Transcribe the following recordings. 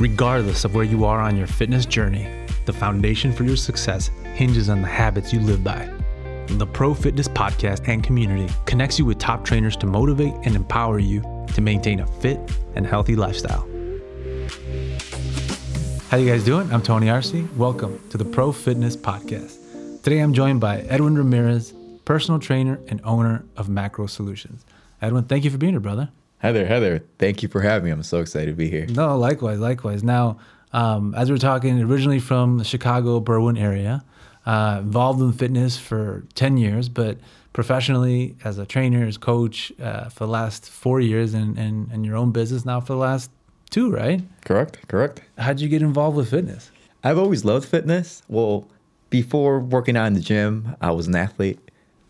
Regardless of where you are on your fitness journey, the foundation for your success hinges on the habits you live by. The Pro Fitness Podcast and community connects you with top trainers to motivate and empower you to maintain a fit and healthy lifestyle. How you guys doing? I'm Tony Arce. Welcome to the Pro Fitness Podcast. Today I'm joined by Edwin Ramirez, personal trainer and owner of Macro Solutions. Edwin, thank you for being here, brother. Hi there, Heather. Thank you for having me. I'm so excited to be here. No, likewise, likewise. Now, um, as we are talking, originally from the Chicago Berwyn area, uh, involved in fitness for 10 years, but professionally as a trainer, as coach uh, for the last four years, and, and, and your own business now for the last two, right? Correct, correct. How'd you get involved with fitness? I've always loved fitness. Well, before working out in the gym, I was an athlete.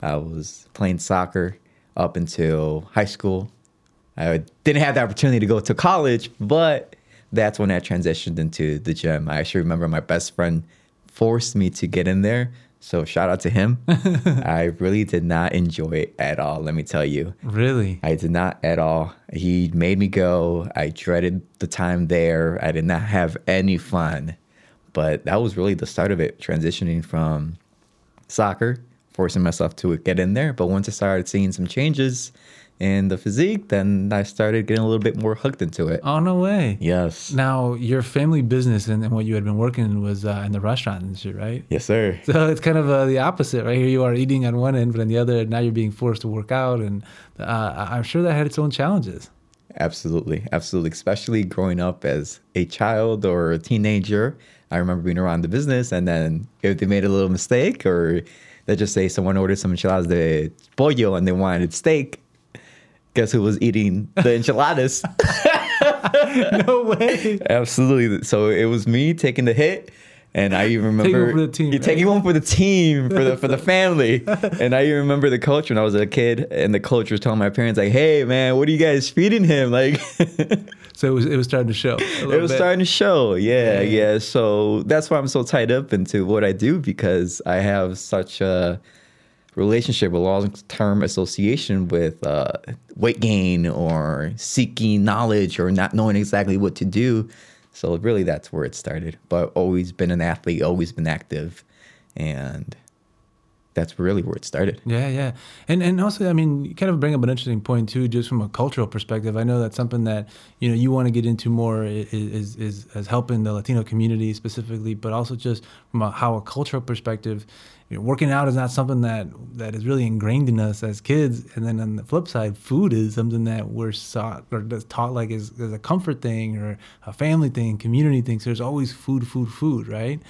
I was playing soccer up until high school. I didn't have the opportunity to go to college, but that's when I transitioned into the gym. I actually remember my best friend forced me to get in there. So shout out to him. I really did not enjoy it at all, let me tell you. Really? I did not at all. He made me go. I dreaded the time there. I did not have any fun. But that was really the start of it, transitioning from soccer, forcing myself to get in there. But once I started seeing some changes, and the physique, then I started getting a little bit more hooked into it. Oh no way! Yes. Now your family business and, and what you had been working in was uh, in the restaurant industry, right? Yes, sir. So it's kind of uh, the opposite, right? Here you are eating on one end, but on the other, now you're being forced to work out, and uh, I'm sure that had its own challenges. Absolutely, absolutely. Especially growing up as a child or a teenager, I remember being around the business, and then if they made a little mistake, or let's just say someone ordered some enchiladas de pollo and they wanted steak, guess who was eating the enchiladas? no way. Absolutely. So it was me taking the hit. And I even remember taking one for the team, right? taking one for the team, for the for the family. and I even remember the coach when I was a kid, and the coach was telling my parents like, "Hey, man, what are you guys feeding him?" Like, so it was it was starting to show. It was bit. starting to show. Yeah, yeah, yeah. So that's why I'm so tied up into what I do because I have such a relationship, a long term association with uh, weight gain or seeking knowledge or not knowing exactly what to do. So, really, that's where it started. But always been an athlete, always been active. And that's really where it started. Yeah, yeah, and and also, I mean, you kind of bring up an interesting point too, just from a cultural perspective. I know that's something that you know you want to get into more is is, is as helping the Latino community specifically, but also just from a, how a cultural perspective, you know, working out is not something that that is really ingrained in us as kids. And then on the flip side, food is something that we're taught or taught like as, as a comfort thing or a family thing, community thing. So there's always food, food, food, right?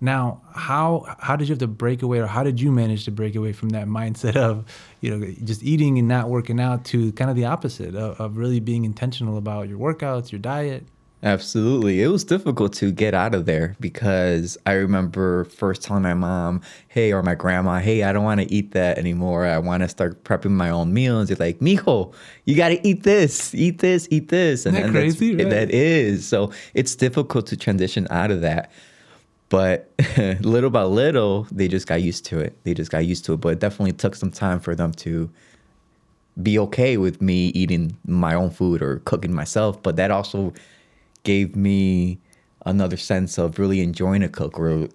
Now, how how did you have to break away, or how did you manage to break away from that mindset of, you know, just eating and not working out to kind of the opposite of, of really being intentional about your workouts, your diet? Absolutely. It was difficult to get out of there because I remember first telling my mom, hey, or my grandma, hey, I don't want to eat that anymore. I want to start prepping my own meals. They're like, mijo, you got to eat this, eat this, eat this. And Isn't that crazy? Right? That is. So it's difficult to transition out of that. But little by little, they just got used to it. They just got used to it. But it definitely took some time for them to be okay with me eating my own food or cooking myself. But that also gave me another sense of really enjoying a cook or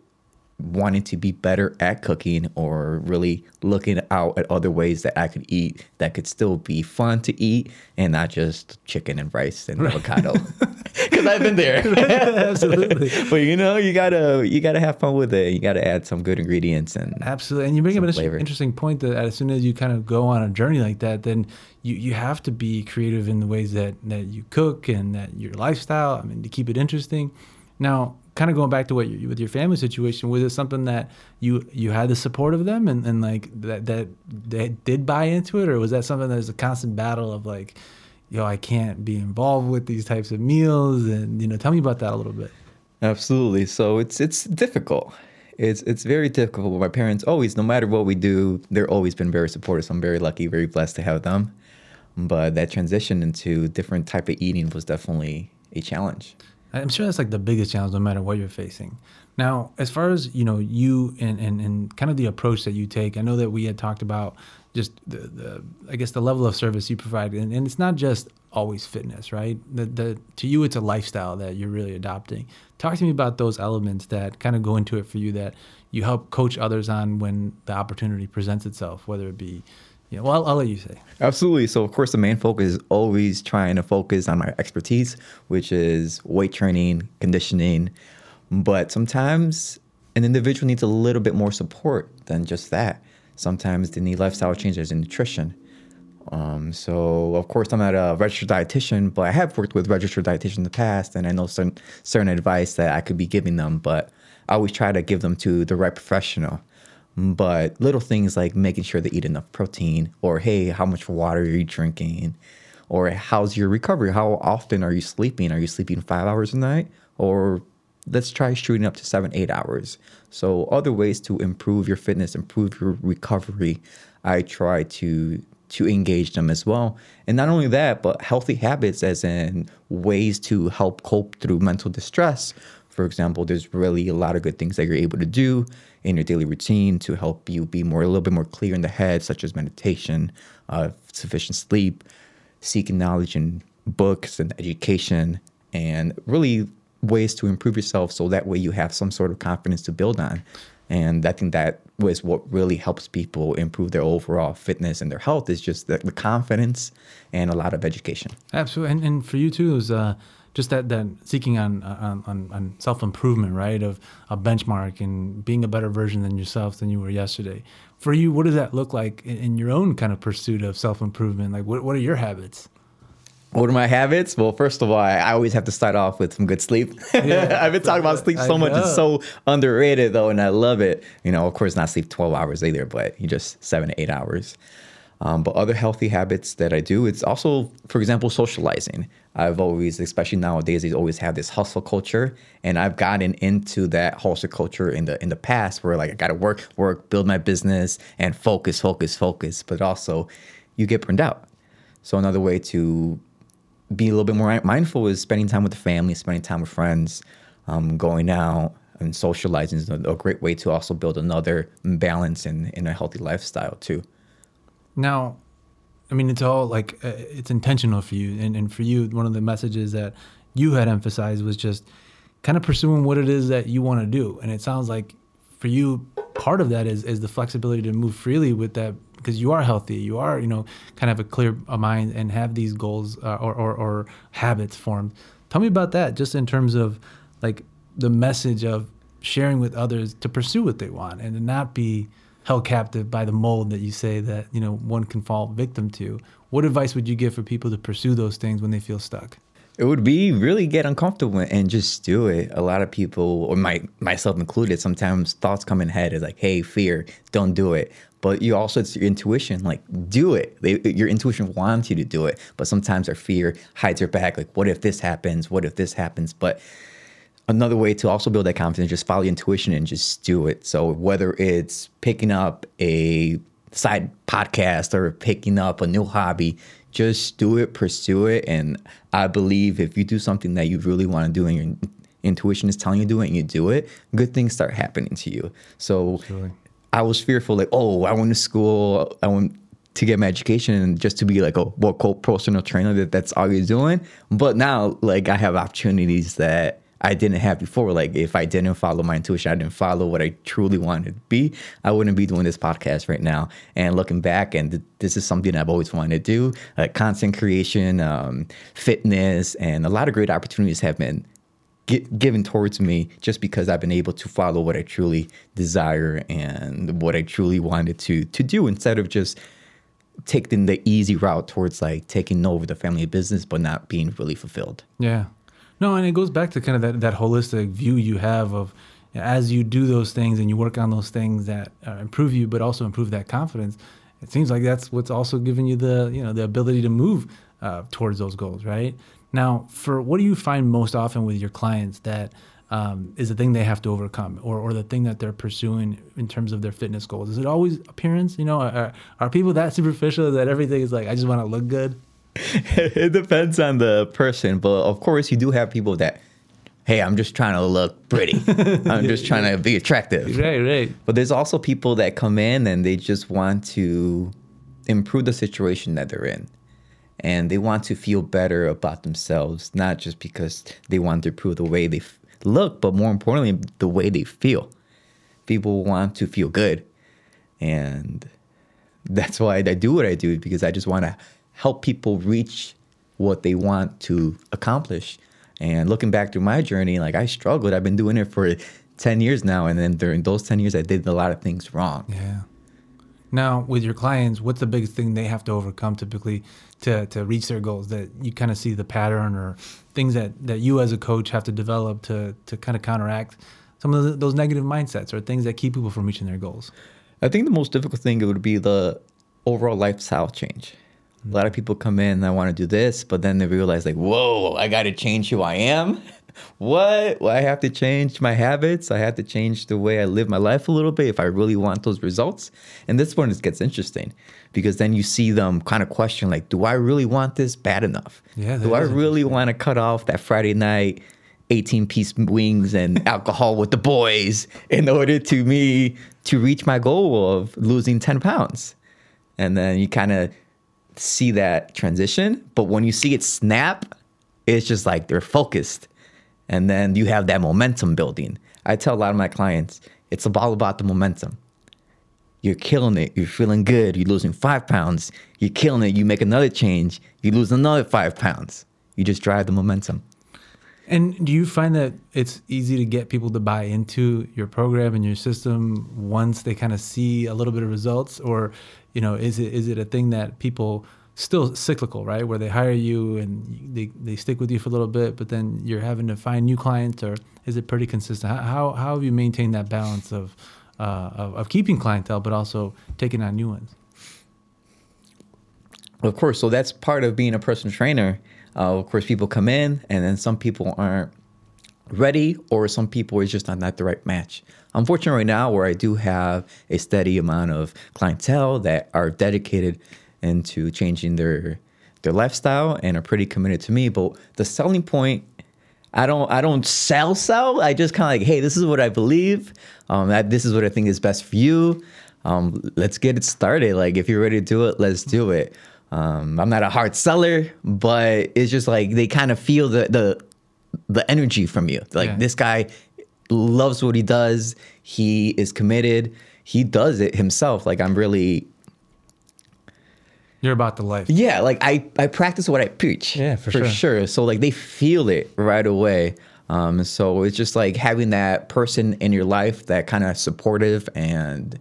wanting to be better at cooking or really looking out at other ways that I could eat that could still be fun to eat and not just chicken and rice and right. avocado. Because I've been there. Absolutely. but you know, you gotta you gotta have fun with it. You gotta add some good ingredients and absolutely. And you bring up an flavor. interesting point that as soon as you kind of go on a journey like that, then you you have to be creative in the ways that that you cook and that your lifestyle. I mean, to keep it interesting. Now, kind of going back to what you, with your family situation, was it something that you you had the support of them and, and like that that they did buy into it, or was that something that was a constant battle of like, yo, I can't be involved with these types of meals, and you know, tell me about that a little bit. Absolutely. So it's it's difficult. It's it's very difficult. My parents always, no matter what we do, they're always been very supportive. So I'm very lucky, very blessed to have them. But that transition into different type of eating was definitely a challenge. I'm sure that's like the biggest challenge, no matter what you're facing. Now, as far as you know, you and, and and kind of the approach that you take, I know that we had talked about just the, the I guess the level of service you provide, and, and it's not just always fitness, right? The, the to you it's a lifestyle that you're really adopting. Talk to me about those elements that kind of go into it for you that you help coach others on when the opportunity presents itself, whether it be yeah, well, I'll, I'll, let you say. Absolutely. So, of course, the main focus is always trying to focus on my expertise, which is weight training, conditioning. But sometimes an individual needs a little bit more support than just that. Sometimes they need lifestyle changes in nutrition. Um, so, of course, I'm not a registered dietitian, but I have worked with registered dietitians in the past, and I know certain, certain advice that I could be giving them, but I always try to give them to the right professional. But little things like making sure they eat enough protein, or hey, how much water are you drinking? Or how's your recovery? How often are you sleeping? Are you sleeping five hours a night? Or let's try shooting up to seven, eight hours. So, other ways to improve your fitness, improve your recovery, I try to to engage them as well. And not only that, but healthy habits, as in ways to help cope through mental distress. For example, there's really a lot of good things that you're able to do in your daily routine to help you be more a little bit more clear in the head, such as meditation, uh, sufficient sleep, seeking knowledge in books and education, and really ways to improve yourself so that way you have some sort of confidence to build on. And I think that was what really helps people improve their overall fitness and their health is just the, the confidence and a lot of education. Absolutely. And, and for you too, is uh, just that, that seeking on, on, on self improvement, right? Of a benchmark and being a better version than yourself than you were yesterday. For you, what does that look like in, in your own kind of pursuit of self improvement? Like, what, what are your habits? What are my habits? Well, first of all, I, I always have to start off with some good sleep. Yeah, I've been talking about sleep so much. It's so underrated, though, and I love it. You know, of course, not sleep 12 hours either, but you just seven to eight hours. Um, but other healthy habits that I do, it's also, for example, socializing. I've always, especially nowadays, they always have this hustle culture, and I've gotten into that hustle culture in the in the past, where like I got to work, work, build my business, and focus, focus, focus. But also, you get burned out. So another way to be a little bit more mindful is spending time with the family, spending time with friends, um, going out and socializing is a, a, great way to also build another balance in, in a healthy lifestyle too. Now, I mean, it's all like uh, it's intentional for you, and, and for you, one of the messages that you had emphasized was just kind of pursuing what it is that you want to do, and it sounds like for you, part of that is is the flexibility to move freely with that because you are healthy, you are you know kind of a clear mind and have these goals uh, or, or, or habits formed. Tell me about that, just in terms of like the message of sharing with others to pursue what they want and to not be held captive by the mold that you say that you know one can fall victim to. What advice would you give for people to pursue those things when they feel stuck? It would be really get uncomfortable and just do it. A lot of people, or my myself included, sometimes thoughts come in head is like, "Hey, fear, don't do it." But you also it's your intuition, like do it. They, your intuition wants you to do it, but sometimes our fear hides your back. Like, what if this happens? What if this happens? But another way to also build that confidence, just follow your intuition and just do it. So whether it's picking up a side podcast or picking up a new hobby, just do it, pursue it. And I believe if you do something that you really want to do and your intuition is telling you to do it and you do it, good things start happening to you. So I was fearful, like, oh, I went to school, I went to get my education and just to be like a what quote personal trainer that that's all you're doing. But now, like, I have opportunities that I didn't have before. Like if I didn't follow my intuition, I didn't follow what I truly wanted to be, I wouldn't be doing this podcast right now. And looking back, and th- this is something I've always wanted to do: like content creation, um, fitness, and a lot of great opportunities have been given towards me just because I've been able to follow what I truly desire and what I truly wanted to to do instead of just taking the easy route towards like taking over the family business but not being really fulfilled. Yeah. No, and it goes back to kind of that, that holistic view you have of as you do those things and you work on those things that uh, improve you, but also improve that confidence. It seems like that's what's also giving you the you know the ability to move uh, towards those goals, right? Now, for what do you find most often with your clients that um, is the thing they have to overcome, or, or the thing that they're pursuing in terms of their fitness goals? Is it always appearance? You know, are, are people that superficial that everything is like I just want to look good? It depends on the person, but of course, you do have people that, hey, I'm just trying to look pretty. I'm just trying to be attractive. Right, right. But there's also people that come in and they just want to improve the situation that they're in. And they want to feel better about themselves, not just because they want to improve the way they f- look, but more importantly, the way they feel. People want to feel good. And that's why I do what I do, because I just want to help people reach what they want to accomplish. And looking back through my journey, like I struggled. I've been doing it for 10 years now. And then during those 10 years, I did a lot of things wrong. Yeah. Now, with your clients, what's the biggest thing they have to overcome typically to, to reach their goals that you kind of see the pattern or things that, that you as a coach have to develop to, to kind of counteract some of those negative mindsets or things that keep people from reaching their goals? I think the most difficult thing it would be the overall lifestyle change. A lot of people come in and I want to do this, but then they realize like, whoa, I got to change who I am. what? Well, I have to change my habits. I have to change the way I live my life a little bit if I really want those results. And this one gets interesting because then you see them kind of question like, do I really want this bad enough? Yeah, do I really want to cut off that Friday night 18 piece wings and alcohol with the boys in order to me to reach my goal of losing 10 pounds? And then you kind of see that transition. But when you see it snap, it's just like they're focused. And then you have that momentum building. I tell a lot of my clients, it's all about the momentum. You're killing it. You're feeling good. You're losing five pounds. You're killing it. You make another change. You lose another five pounds. You just drive the momentum. And do you find that it's easy to get people to buy into your program and your system once they kind of see a little bit of results, or you know, is it is it a thing that people still cyclical, right? Where they hire you and they, they stick with you for a little bit, but then you're having to find new clients, or is it pretty consistent? How how, how have you maintained that balance of, uh, of of keeping clientele, but also taking on new ones? Of course, so that's part of being a personal trainer. Uh, of course, people come in, and then some people aren't ready, or some people is just not, not the right match. Unfortunately, right now, where I do have a steady amount of clientele that are dedicated into changing their their lifestyle and are pretty committed to me, but the selling point I don't I don't sell sell. I just kind of like, hey, this is what I believe. Um, this is what I think is best for you. Um, let's get it started. Like if you're ready to do it, let's do it. Um, I'm not a hard seller, but it's just like they kind of feel the the the energy from you. Like Yeah. this guy loves what he does. He is committed. He does it himself. Like I'm really You're about the life. yeah, like I, I practice what I preach. Yeah, for sure. for sure. sure. So like they feel it right away. Um, so it's just like having that person in your life that kind of supportive and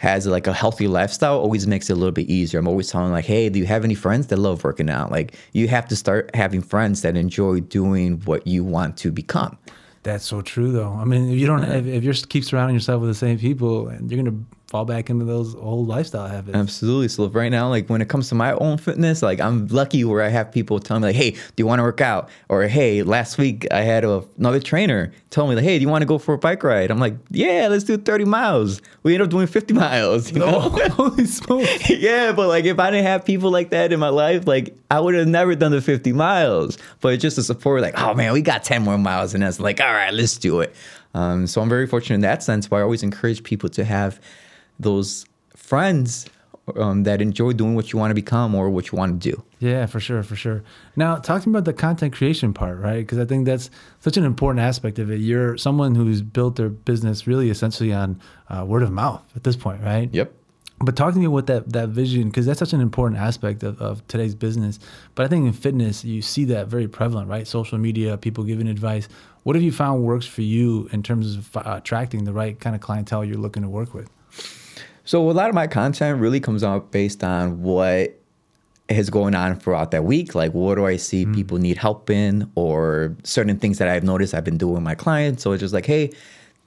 has like a healthy lifestyle always makes it a little bit easier. I'm always telling like, hey, do you have any friends that love working out? Like you have to start having friends that enjoy doing what you want to become. That's so true, though. I mean, if you don't, if, if you just keep surrounding yourself with the same people, and you're gonna fall back into those old lifestyle habits. Absolutely. So right now, like when it comes to my own fitness, like I'm lucky where I have people telling me like, "Hey, do you want to work out?" Or "Hey, last week I had a, another trainer tell me like, "Hey, do you want to go for a bike ride?" I'm like, "Yeah, let's do 30 miles." We end up doing 50 miles. You know? holy smokes! yeah, but like if I didn't have people like that in my life, like I would have never done the 50 miles. But it's just the support, like, oh man, we got 10 more miles, and that's like, all right, let's do it. Um, so I'm very fortunate in that sense. But I always encourage people to have those friends um, that enjoy doing what you want to become or what you want to do. Yeah, for sure, for sure. Now, talk to me about the content creation part, right? Because I think that's such an important aspect of it. You're someone who's built their business really essentially on uh, word of mouth at this point, right? Yep. But talk to me with that that vision because that's such an important aspect of, of today's business. But I think in fitness you see that very prevalent, right? Social media, people giving advice. What have you found works for you in terms of uh, attracting the right kind of clientele you're looking to work with? So a lot of my content really comes out based on what is going on throughout that week. Like, what do I see mm. people need help in, or certain things that I've noticed I've been doing with my clients. So it's just like, hey,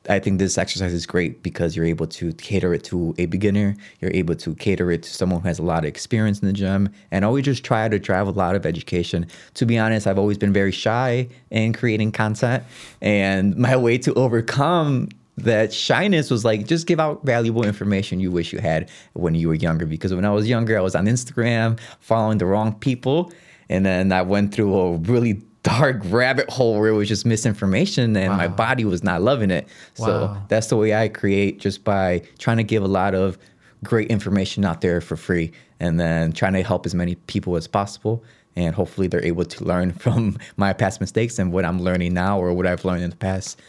I think this exercise is great because you're able to cater it to a beginner. You're able to cater it to someone who has a lot of experience in the gym. And always just try to drive a lot of education. To be honest, I've always been very shy in creating content. And my way to overcome that shyness was like just give out valuable information you wish you had when you were younger. Because when I was younger, I was on Instagram following the wrong people. And then I went through a really dark rabbit hole where it was just misinformation and my body was not loving it. So Wow. that's the way I create just by trying to give a lot of great information out there for free and then trying to help as many people as possible and hopefully they're able to learn from my past mistakes and what I'm learning now or what I've learned in the past.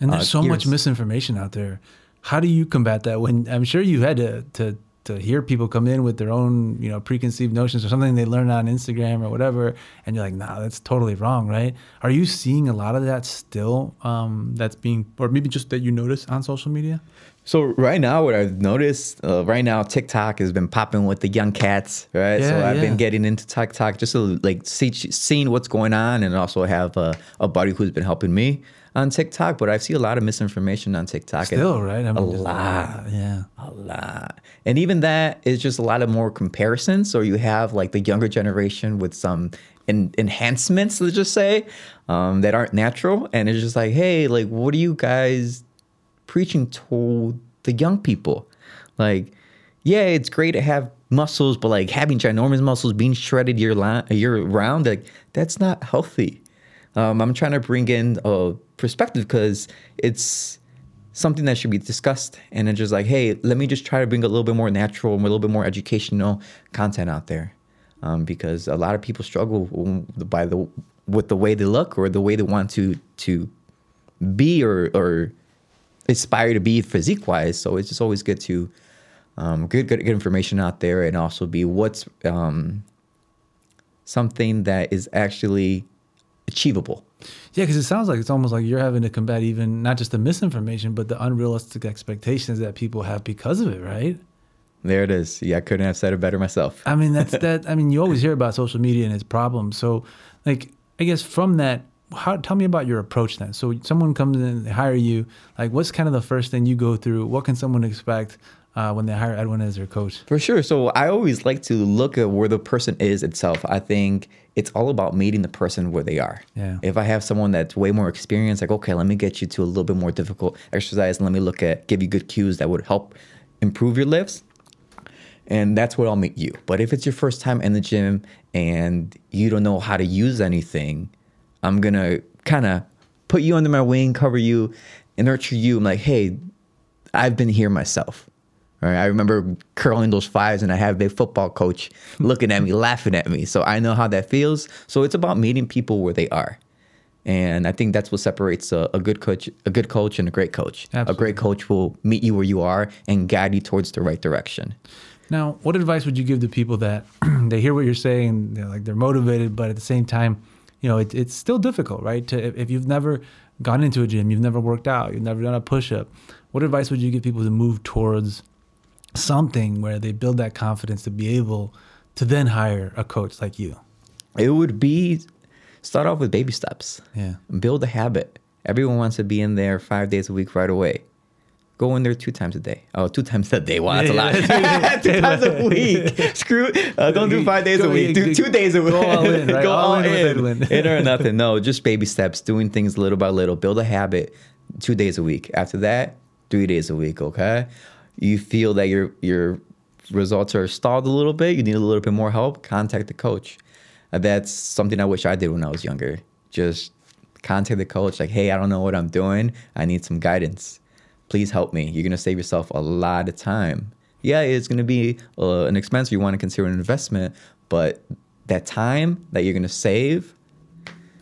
And there's uh, so much misinformation out there. How do you combat that when I'm sure you had to to to hear people come in with their own, you know, preconceived notions or something they learn on Instagram or whatever, and you're like, nah, that's totally wrong, right? Are you seeing a lot of that still um, that's being, or maybe just that you notice on social media? So right now, what I've noticed, uh, right now, TikTok has been popping with the young cats, right? so I've yeah. been getting into TikTok just to like see, seeing what's going on, and also have a, a buddy who's been helping me on TikTok. But I see a lot of misinformation on TikTok. Still, right? I a there's lot. Yeah. a lot. And even that is just a lot of more comparisons. So you have like the younger generation with some en- enhancements, let's just say, um, that aren't natural. And it's just like, hey, like, what are you guys preaching to the young people? Like, yeah, it's great to have muscles, but like having ginormous muscles being shredded year, li- year round, like, that's not healthy. Um, I'm trying to bring in a perspective because it's something that should be discussed. And it's just like hey let me just try to bring a little bit more natural and a little bit more educational content out there. Um, because a lot of people struggle by the with the way they look or the way they want to to be or or aspire to be physique wise so it's just always good to um, good, good good information out there and also be what's um, something that is actually achievable Yeah, because it sounds like it's almost like you're having to combat even not just the misinformation, but the unrealistic expectations that people have because of it, right? there it is yeah i couldn't have said it better myself I mean, that's that. I mean, you always hear about social media and its problems. So, like, I guess from that, how tell me about your approach then. So, someone comes in, they hire you. Like, what's kind of the first thing you go through? What can someone expect uh, when they hire Edwin as their coach? For sure. So I always like to look at where the person is itself. I think it's all about meeting the person where they are. Yeah. If I have someone that's way more experienced, like, okay, let me get you to a little bit more difficult exercise and let me look at, give you good cues that would help improve your lifts. And that's where I'll meet you. But if it's your first time in the gym and you don't know how to use anything, I'm going to kind of put you under my wing, cover you, and nurture you. I'm like, hey, I've been here myself. Right, I remember curling those fives, and I have a big football coach looking at me, laughing at me. So I know how that feels. So it's about meeting people where they are, and I think that's what separates a, a good coach, a good coach, and a great coach. Absolutely. A great coach will meet you where you are and guide you towards the right direction. Now, what advice would you give to people that they hear what you're saying, they're like they're motivated, but at the same time, you know, it, it's still difficult, right? To if, if you've never gone into a gym, you've never worked out, you've never done a push-up, what advice would you give people to move towards something where they build that confidence to be able to then hire a coach like you? It would be start off with baby steps. Yeah. Build a habit. Everyone wants to be in there five days a week right away. Go in there two times a day. Oh, two times a day. Wow, that's a lot. two times a week. Screw. Uh, don't do five days a week. Do two days a week. go all in, right? Go All all in. In or nothing. No, just baby steps. Doing things little by little. Build a habit. Two days a week. After that, three days a week. Okay. You feel that your your results are stalled a little bit. You need a little bit more help. Contact the coach. Uh, that's something I wish I did when I was younger. Just contact the coach. Like, hey, I don't know what I'm doing. I need some guidance please help me. You're going to save yourself a lot of time. Yeah, it's going to be uh, an expense you want to consider an investment, but that time that you're going to save,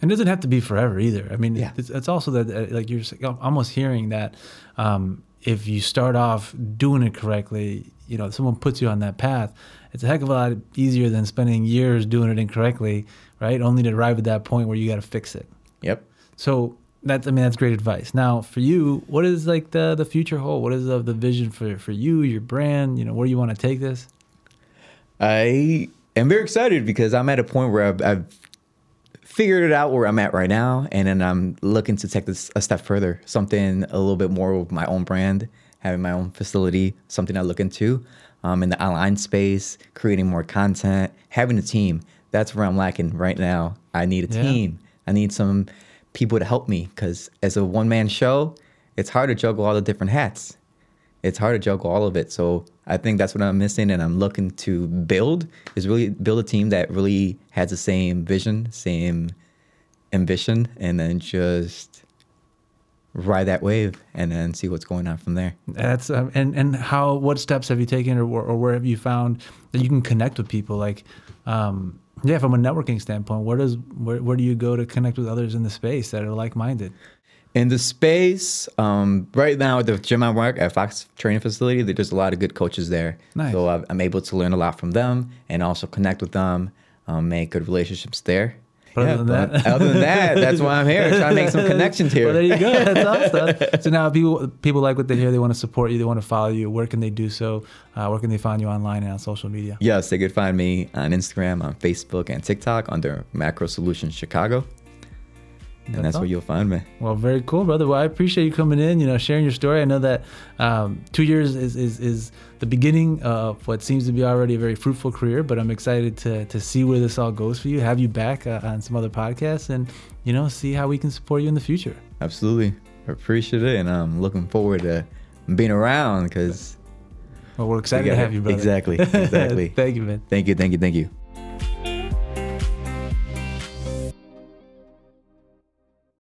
And it doesn't have to be forever either. I mean, Yeah. it's, it's also that uh, like you're almost hearing that um, if you start off doing it correctly, you know, someone puts you on that path. It's a heck of a lot easier than spending years doing it incorrectly, right? Only to arrive at that point where you got to fix it. yep. So that's I mean that's great advice. Now for you, what is like the the future hold? What is the, the vision for for you, your brand? You know, where do you want to take this? I am very excited because I'm at a point where I've, I've figured it out where I'm at right now, and then I'm looking to take this a step further, something a little bit more of my own brand, having my own facility, something I look into um, in the online space, creating more content, having a team. That's where I'm lacking right now. I need a Yeah. team. I need some people to help me because as a one man show, it's hard to juggle all the different hats it's hard to juggle all of it. So I think that's what I'm missing, and I'm looking to build is really build a team that really has the same vision, same ambition, and then just ride that wave and then see what's going on from there. That's um, and and how what steps have you taken or or where have you found that you can connect with people like um, yeah from a networking standpoint where does where, where do you go to connect with others in the space that are like-minded in the space um, right now at the gym i work at fox training facility there's a lot of good coaches there. Nice. so i'm able to learn a lot from them and also connect with them um, make good relationships there. But Yeah, other than that- other than that that's why i'm here trying to make some connections here. well there you go. That's awesome. So now people people like what they hear they want to support you they want to follow you. Where can they do so? Uh, where can they find you online and on social media? Yes, they could find me on Instagram, on Facebook, and TikTok under Macro Solutions Chicago. And That's that's, where you'll find me. Well, very cool, brother. Well, I appreciate you coming in, you know, sharing your story. I know that um, two years is, is, is the beginning of what seems to be already a very fruitful career, but I'm excited to, to see where this all goes for you, have you back uh, on some other podcasts, and, you know, see how we can support you in the future. Absolutely. I appreciate it. And I'm looking forward to being around because Well, we're excited to have you, brother. Exactly. Exactly. Thank you, man. thank you. Thank you. Thank you.